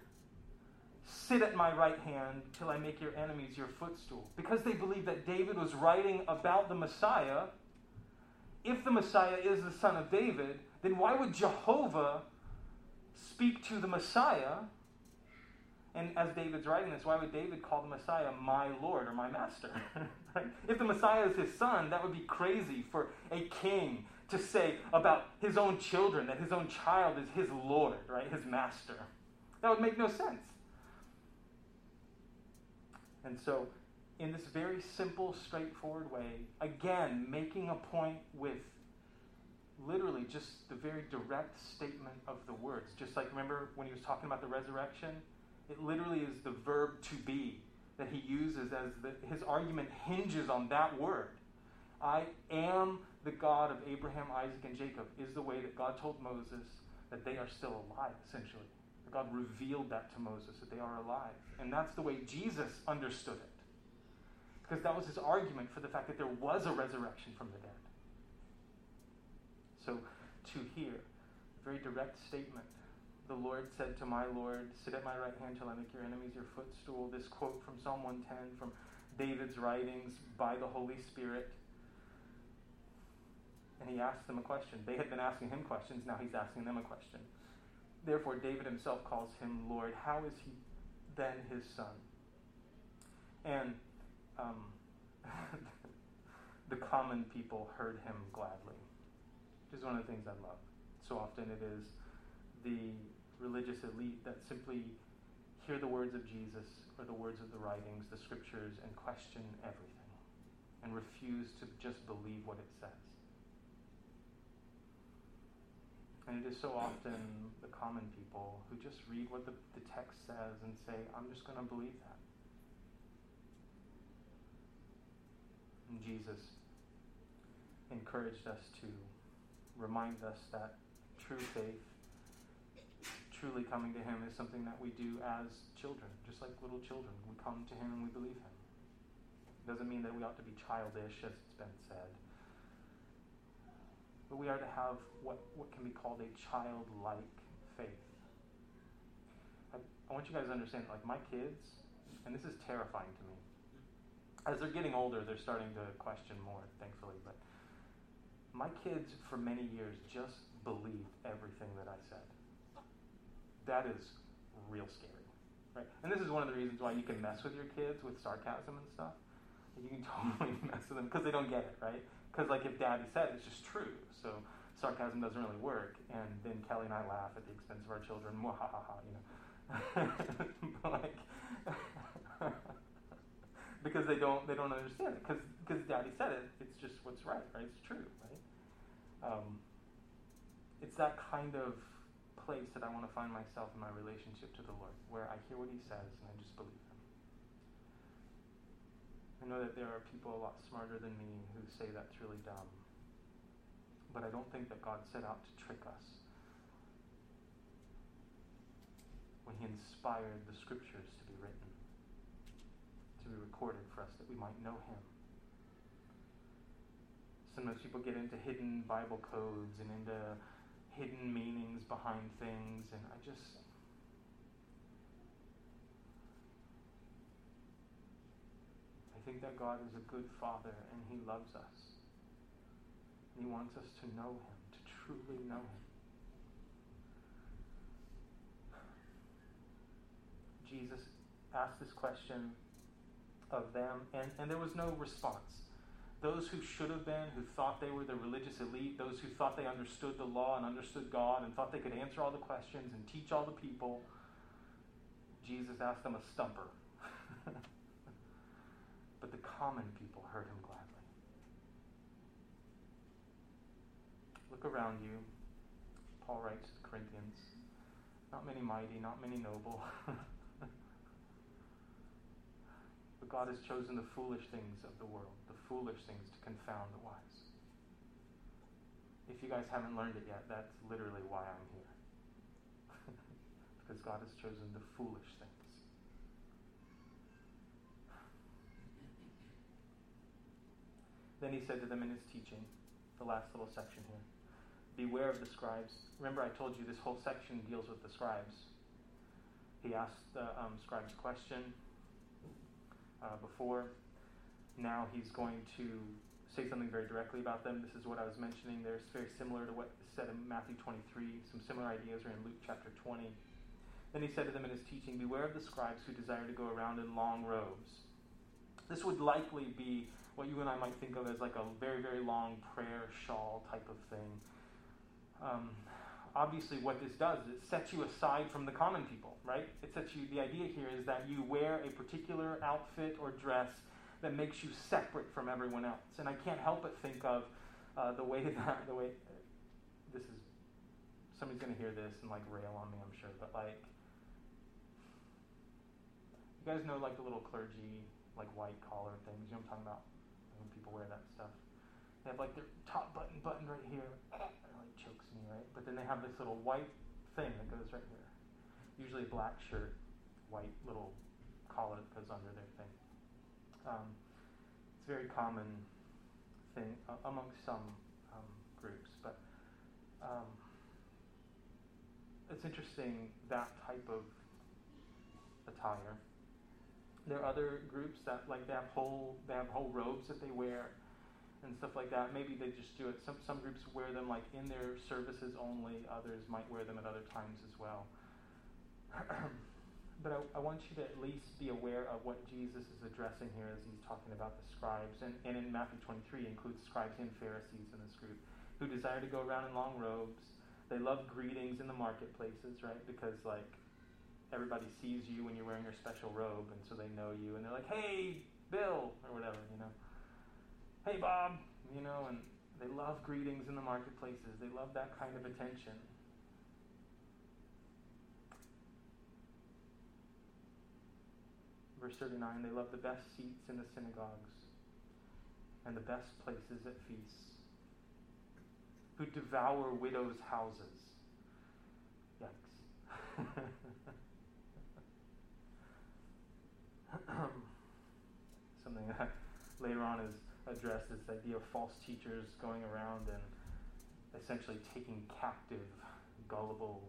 Sit at my right hand till I make your enemies your footstool. Because they believe that David was writing about the Messiah. If the Messiah is the son of David, then why would Jehovah speak to the Messiah. And as David's writing this, why would David call the Messiah my Lord or my Master? *laughs* If the Messiah is his son, that would be crazy for a king to say about his own children that his own child is his Lord, right? His Master. That would make no sense. And so, in this very simple, straightforward way, again, making a point with literally just the very direct statement of the words. Just like remember when he was talking about the resurrection? It literally is the verb to be that he uses as the, his argument hinges on that word. I am the God of Abraham, Isaac, and Jacob is the way that God told Moses that they are still alive, essentially. God revealed that to Moses, that they are alive. And that's the way Jesus understood it. Because that was his argument for the fact that there was a resurrection from the dead. So, to hear, very direct statement. The Lord said to my Lord, Sit at my right hand till I make your enemies your footstool. This quote from Psalm 110 from David's writings by the Holy Spirit. And he asked them a question. They had been asking him questions, now he's asking them a question. Therefore, David himself calls him Lord. How is he then his son? And um, *laughs* the common people heard him gladly which is one of the things I love. So often it is the religious elite that simply hear the words of Jesus or the words of the writings, the scriptures, and question everything and refuse to just believe what it says. And it is so often the common people who just read what the, the text says and say, I'm just going to believe that. And Jesus encouraged us to remind us that true faith, truly coming to Him, is something that we do as children, just like little children. We come to Him and we believe Him. It doesn't mean that we ought to be childish, as it's been said. But we are to have what, what can be called a childlike faith. I, I want you guys to understand, like my kids, and this is terrifying to me. As they're getting older, they're starting to question more, thankfully. But my kids for many years just believed everything that I said. That is real scary, right? And this is one of the reasons why you can mess with your kids with sarcasm and stuff. You can *laughs* totally mess with them because they don't get it, right? Because like if Daddy said, it's just true. So sarcasm doesn't really work, and then Kelly and I laugh at the expense of our children. Mwahaha, you know. *laughs* like, *laughs* because they don't they don't understand it because Daddy said it. It's just what's right, right? It's true, right? Um, it's that kind of place that I want to find myself in my relationship to the Lord, where I hear what He says and I just believe Him. I know that there are people a lot smarter than me who say that's really dumb, but I don't think that God set out to trick us. When He inspired the Scriptures to be written, to be recorded for us that we might know Him sometimes people get into hidden Bible codes and into hidden meanings behind things, and I just, I think that God is a good Father and He loves us. And He wants us to know Him, to truly know Him. Jesus asked this question of them, and, and there was no response. Those who should have been, who thought they were the religious elite, those who thought they understood the law and understood God and thought they could answer all the questions and teach all the people, Jesus asked them a stumper. *laughs* common people heard him gladly. Look around you. Paul writes to the Corinthians. Not many mighty, not many noble. *laughs* But God has chosen the foolish things of the world, the foolish things to confound the wise. If you guys haven't learned it yet, that's literally why I'm here. *laughs* because God has chosen the foolish things. Then he said to them in his teaching, the last little section here Beware of the scribes. Remember, I told you this whole section deals with the scribes. He asked the um, scribes a question uh, before. Now he's going to say something very directly about them. This is what I was mentioning. There's very similar to what is said in Matthew 23. Some similar ideas are in Luke chapter 20. Then he said to them in his teaching, Beware of the scribes who desire to go around in long robes. This would likely be what you and I might think of as like a very, very long prayer shawl type of thing. Um, obviously what this does is it sets you aside from the common people, right? It sets you, the idea here is that you wear a particular outfit or dress that makes you separate from everyone else. And I can't help but think of uh, the way *laughs* that, the way, this is, somebody's going to hear this and like rail on me, I'm sure, but like, you guys know like the little clergy, like white collar things, you know what I'm talking about? People wear that stuff. They have like their top button button right here *coughs* It like chokes me, right? But then they have this little white thing that goes right here. Usually a black shirt, white little collar that goes under their thing. Um, it's a very common thing uh, among some um, groups, but um, it's interesting that type of attire. There are other groups that like they have whole they have whole robes that they wear and stuff like that. Maybe they just do it. Some some groups wear them like in their services only. Others might wear them at other times as well. *clears throat* but I, I, want you to at least be aware of what Jesus is addressing here as he's talking about the scribes. And, and in Matthew 23 includes scribes and Pharisees in this group who desire to go around in long robes. They love greetings in the marketplaces, right? Because like everybody sees you when you're wearing your special robe, and so they know you, and they're like, "Hey, Bill," or whatever, you know hey, Bob, you know, and they love greetings in the marketplaces. They love that kind of attention. Verse 39 they love the best seats in the synagogues and the best places at feasts, who devour widows' houses. Yikes. *laughs* Um, something that *laughs* later on is address this idea of false teachers going around and essentially taking captive gullible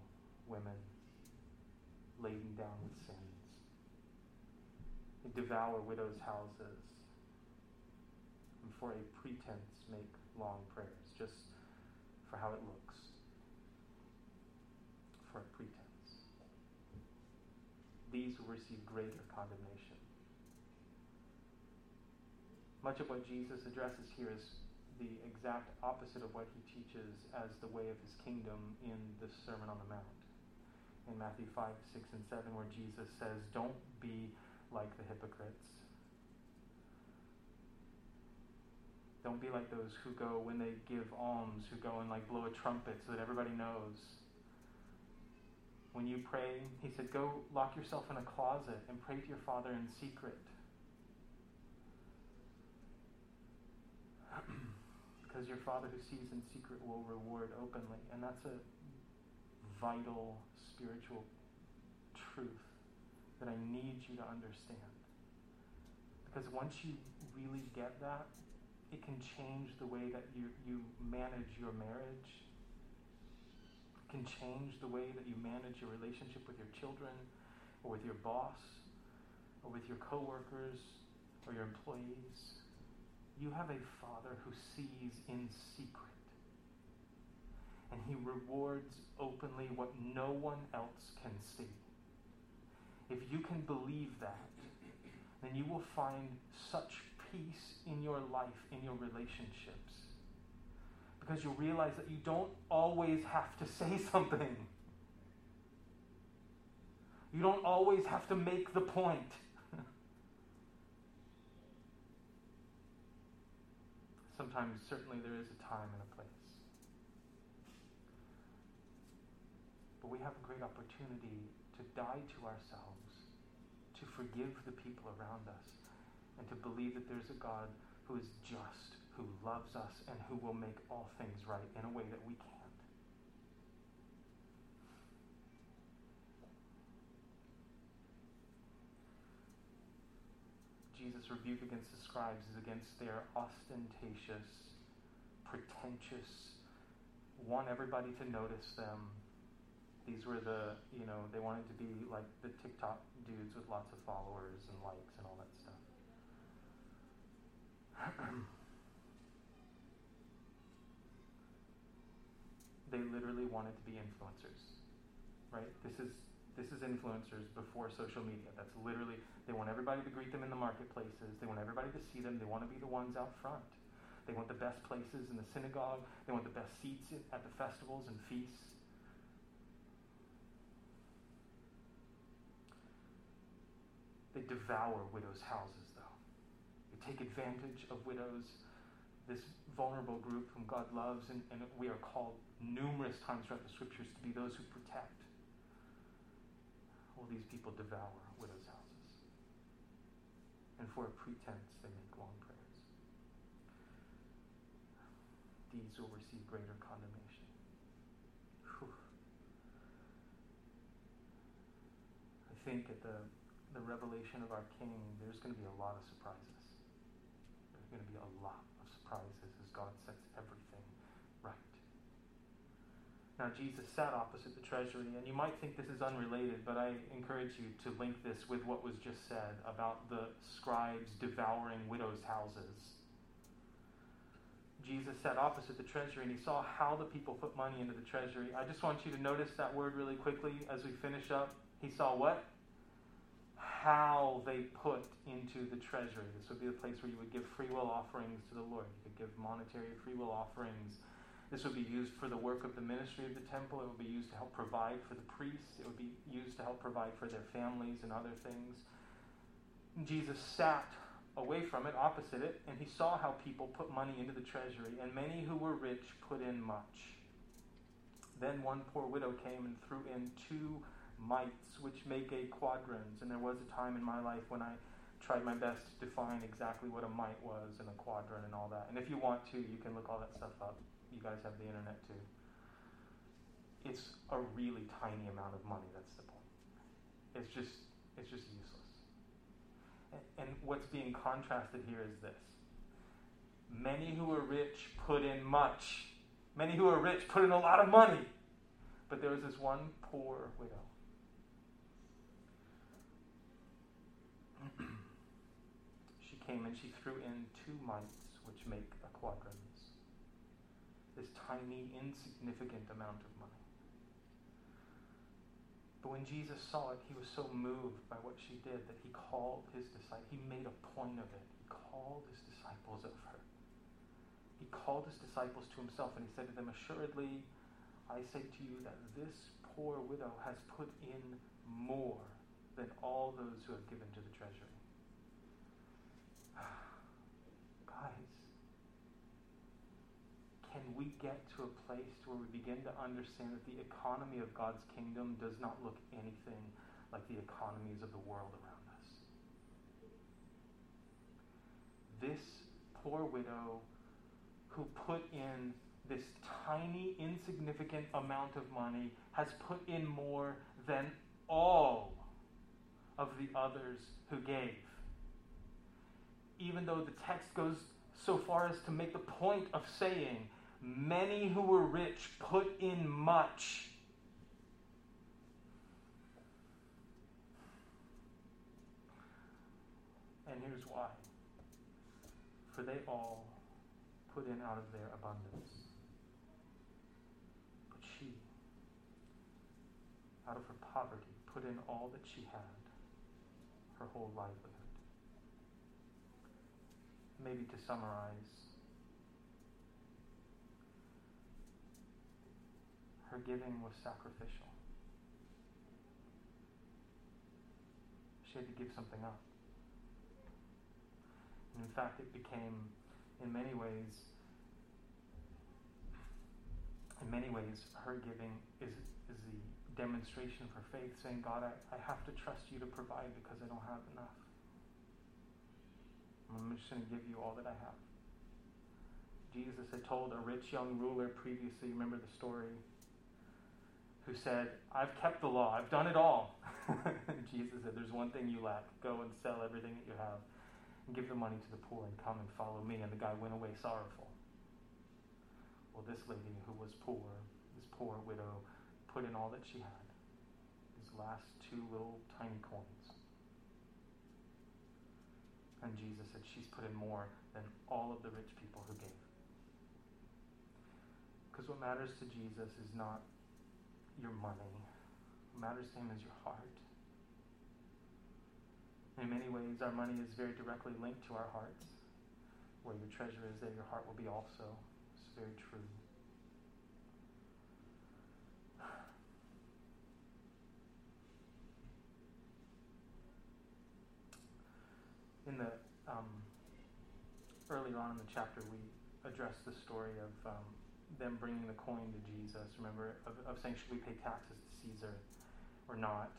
women laden down with sins. They devour widows' houses and for a pretense make long prayers just for how it looks. For a pretense. These will receive greater condemnation. Much of what Jesus addresses here is the exact opposite of what he teaches as the way of his kingdom in the Sermon on the Mount. In Matthew 5, 6, and 7, where Jesus says, Don't be like the hypocrites. Don't be like those who go when they give alms, who go and like blow a trumpet so that everybody knows. When you pray, he said, go lock yourself in a closet and pray to your Father in secret. Because your Father who sees in secret will reward openly. And that's a vital spiritual truth that I need you to understand. Because once you really get that, it can change the way that you, you manage your marriage. It can change the way that you manage your relationship with your children or with your boss or with your coworkers or your employees. You have a Father who sees in secret. And he rewards openly what no one else can see. If you can believe that, then you will find such peace in your life, in your relationships. Because you'll realize that you don't always have to say *laughs* something. You don't always have to make the point. Sometimes, certainly, there is a time and a place. But we have a great opportunity to die to ourselves, to forgive the people around us, and to believe that there's a God who is just, who loves us, and who will make all things right in a way that we can't. Jesus' rebuke against the scribes is against their ostentatious, pretentious, want everybody to notice them. These were the, you know, they wanted to be like the TikTok dudes with lots of followers and likes and all that stuff. *clears throat* they literally wanted to be influencers, right? This is this is influencers before social media. That's literally, they want everybody to greet them in the marketplaces. They want everybody to see them. They want to be the ones out front. They want the best places in the synagogue. They want the best seats at the festivals and feasts. They devour widows' houses, though. They take advantage of widows, this vulnerable group whom God loves, and, and we are called numerous times throughout the scriptures to be those who protect will these people devour widows' houses. And for a pretense, they make long prayers. These will receive greater condemnation. Whew. I think at the, the revelation of our King, there's going to be a lot of surprises. There's going to be a lot of surprises as God sets everything right. Now, Jesus sat opposite the treasury, and you might think this is unrelated, but I encourage you to link this with what was just said about the scribes devouring widows' houses. Jesus sat opposite the treasury and he saw how the people put money into the treasury. I just want you to notice that word really quickly as we finish up. He saw what? How they put into the treasury. This would be the place where you would give free will offerings to the Lord. You could give monetary free will offerings this would be used for the work of the ministry of the temple. It would be used to help provide for the priests. It would be used to help provide for their families and other things. Jesus sat away from it, opposite it, and he saw how people put money into the treasury, and many who were rich put in much. Then one poor widow came and threw in two mites, which make a quadrans. And there was a time in my life when I tried my best to define exactly what a mite was and a quadrant and all that. And if you want to, you can look all that stuff up you guys have the internet too. It's a really tiny amount of money. That's the point. It's just it's just useless. And, and what's being contrasted here is this: many who are rich put in much. Many who are rich put in a lot of money. But there was this one poor widow. *clears throat* she came and she threw in two mites, which make a quadrant this tiny, insignificant amount of money. But when Jesus saw it, he was so moved by what she did that he called his disciples. He made a point of it. He called his disciples of her. He called his disciples to himself and he said to them, Assuredly, I say to you that this poor widow has put in more than all those who have given to the treasury. Guys, can we get to a place where we begin to understand that the economy of God's kingdom does not look anything like the economies of the world around us? This poor widow who put in this tiny, insignificant amount of money has put in more than all of the others who gave. Even though the text goes so far as to make the point of saying Many who were rich put in much. And here's why for they all put in out of their abundance. But she, out of her poverty, put in all that she had, her whole livelihood. Maybe to summarize, her giving was sacrificial. She had to give something up. And in fact, it became, in many ways, in many ways, her giving is, is the demonstration of her faith, saying, God, I, I have to trust you to provide because I don't have enough. I'm just going to give you all that I have. Jesus had told a rich young ruler previously, remember the story, who said, I've kept the law, I've done it all. *laughs* Jesus said, There's one thing you lack. Go and sell everything that you have and give the money to the poor and come and follow me. And the guy went away sorrowful. Well, this lady who was poor, this poor widow, put in all that she had, these last two little tiny coins. And Jesus said, She's put in more than all of the rich people who gave. Because what matters to Jesus is not your money, matters to Him as your heart. In many ways, our money is very directly linked to our hearts. Where your treasure is, there your heart will be also. It's very true. *sighs* In the um, earlier on in the chapter, we addressed the story of um, them bringing the coin to Jesus. Remember, of, of saying, "Should we pay taxes to Caesar or not?"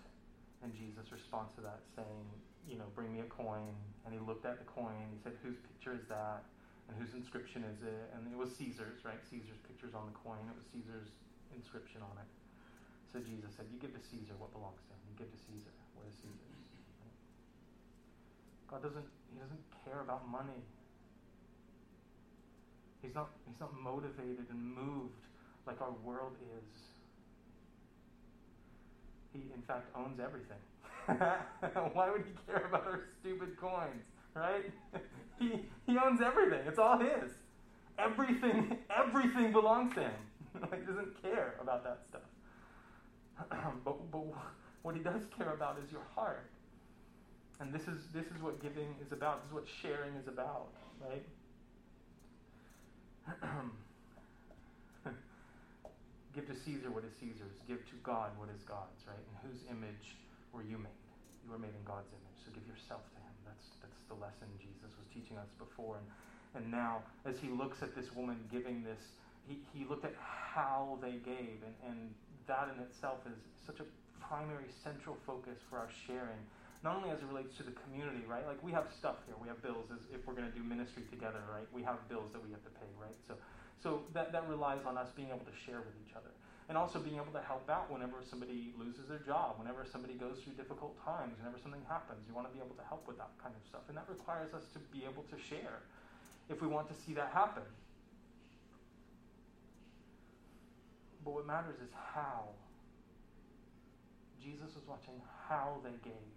And Jesus responds to that, saying, "You know, bring me a coin." And he looked at the coin. He said, "Whose picture is that? And whose inscription is it?" And it was Caesar's, right? Caesar's picture's on the coin. It was Caesar's inscription on it. So Jesus said, "You give to Caesar what belongs to him. You give to Caesar what is Caesar's." God doesn't. He doesn't care about money. He's not, he's not motivated and moved like our world is. He, in fact, owns everything. *laughs* Why would he care about our stupid coins, right? *laughs* he, he owns everything. It's all his. Everything, everything belongs to him. *laughs* he doesn't care about that stuff. *clears throat* but, but what he does care about is your heart. And this is, this is what giving is about. This is what sharing is about, right? *clears throat* Give to Caesar what is Caesar's. Give to God what is God's, right? In whose image were you made? You were made in God's image. So give yourself to Him. That's, that's the lesson Jesus was teaching us before. And, and now, as he looks at this woman giving this, he, he looked at how they gave. And, and that in itself is such a primary, central focus for our sharing not only as it relates to the community, right? Like we have stuff here, we have bills as if we're going to do ministry together, right? We have bills that we have to pay, right? So, so that, that relies on us being able to share with each other. And also being able to help out whenever somebody loses their job, whenever somebody goes through difficult times, whenever something happens. You want to be able to help with that kind of stuff. And that requires us to be able to share if we want to see that happen. But what matters is how. Jesus was watching how they gave.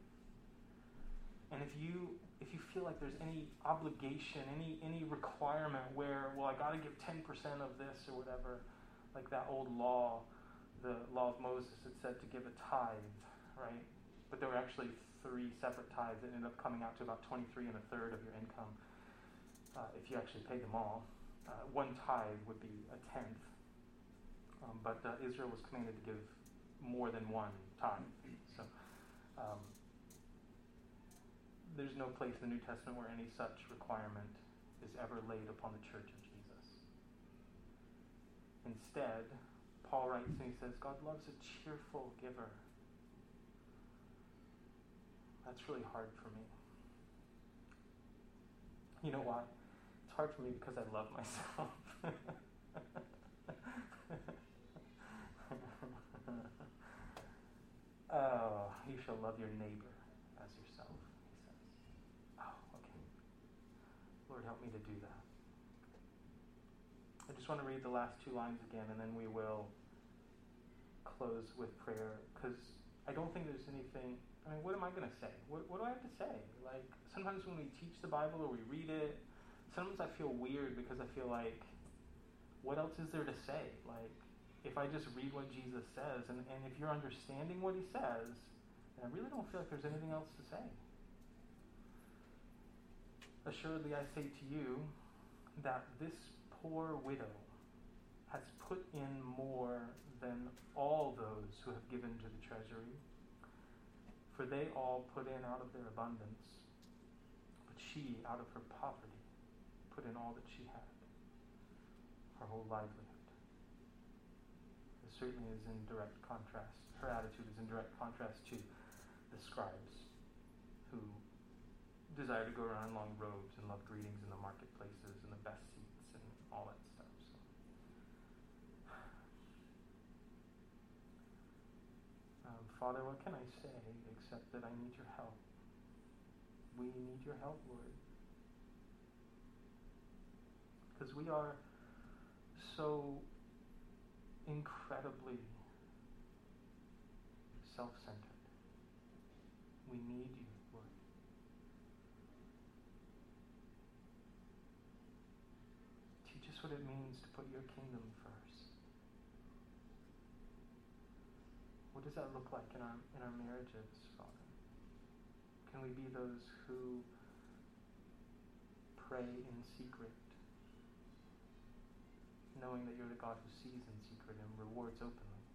And if you if you feel like there's any obligation, any any requirement where well I got to give 10% of this or whatever, like that old law, the law of Moses had said to give a tithe, right? But there were actually three separate tithes that ended up coming out to about 23 and a third of your income uh, if you actually paid them all. Uh, one tithe would be a tenth. Um, but uh, Israel was commanded to give more than one tithe. So um, there's no place in the New Testament where any such requirement is ever laid upon the church of Jesus. Instead, Paul writes and he says, God loves a cheerful giver. That's really hard for me. You know why? It's hard for me because I love myself. *laughs* oh, you shall love your neighbor help me to do that. I just want to read the last two lines again, and then we will close with prayer because I don't think there's anything. I mean, what am I going to say? What, what do I have to say? Like, sometimes when we teach the Bible or we read it, sometimes I feel weird because I feel like, what else is there to say? Like, if I just read what Jesus says, and, and if you're understanding what he says, then I really don't feel like there's anything else to say. Assuredly, I say to you that this poor widow has put in more than all those who have given to the treasury. For they all put in out of their abundance, but she, out of her poverty, put in all that she had, her whole livelihood. This certainly is in direct contrast. Her attitude is in direct contrast to the scribes who desire to go around in long robes and love greetings in the marketplaces and the best seats and all that stuff. So. Um, Father, what can I say except that I need your help? We need your help, Lord. Because we are so incredibly self centered. We need you, Lord. Teach us what it means to put your kingdom first. What does that look like in our in our marriages, Father? Can we be those who pray in secret, knowing that you're the God who sees in secret and rewards openly?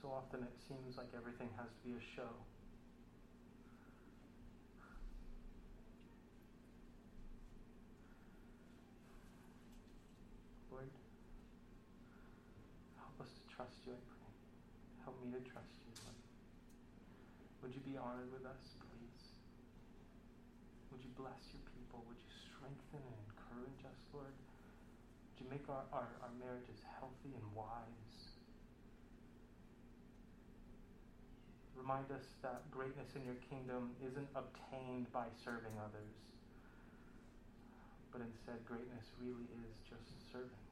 so often it seems like everything has to be a show. Lord, help us to trust you, I pray. Help me to trust you, Lord. Would you be honored with us, please? Would you bless your people? Would you strengthen and encourage us, Lord? Would you make our, our, our marriages healthy and wise? Remind us that greatness in your kingdom isn't obtained by serving others, but instead, greatness really is just serving.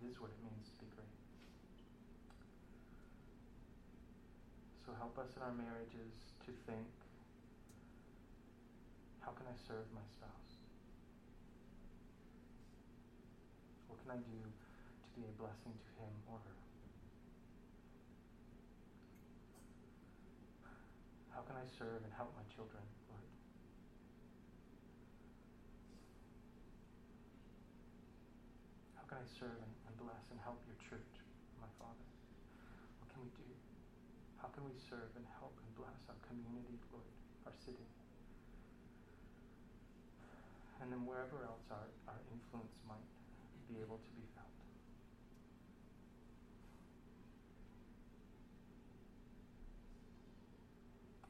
It is what it means to be great. So help us in our marriages to think how can I serve my spouse? What can I do to be a blessing to him or her? How can I serve and help my children, Lord? How can I serve and, bless and help your church, my Father? What can we do? How can we serve and help and bless our community, Lord, our city? And then wherever else our, our influence might be able to be felt.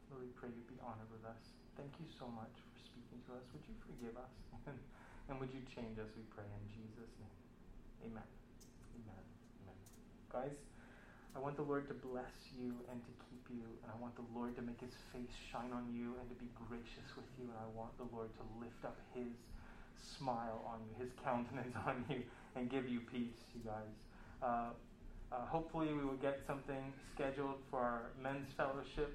Lord, we pray you be honored with us. Thank you so much for speaking to us. Would you forgive us? *laughs* and would you change us, we pray, in Jesus' name. Amen. Amen. Amen. Guys, I want the Lord to bless you and to keep you. And I want the Lord to make his face shine on you and to be gracious with you. And I want the Lord to lift up his smile on you, his *laughs* countenance on you, and give you peace, you guys. Uh, uh, hopefully, we will get something scheduled for our men's fellowship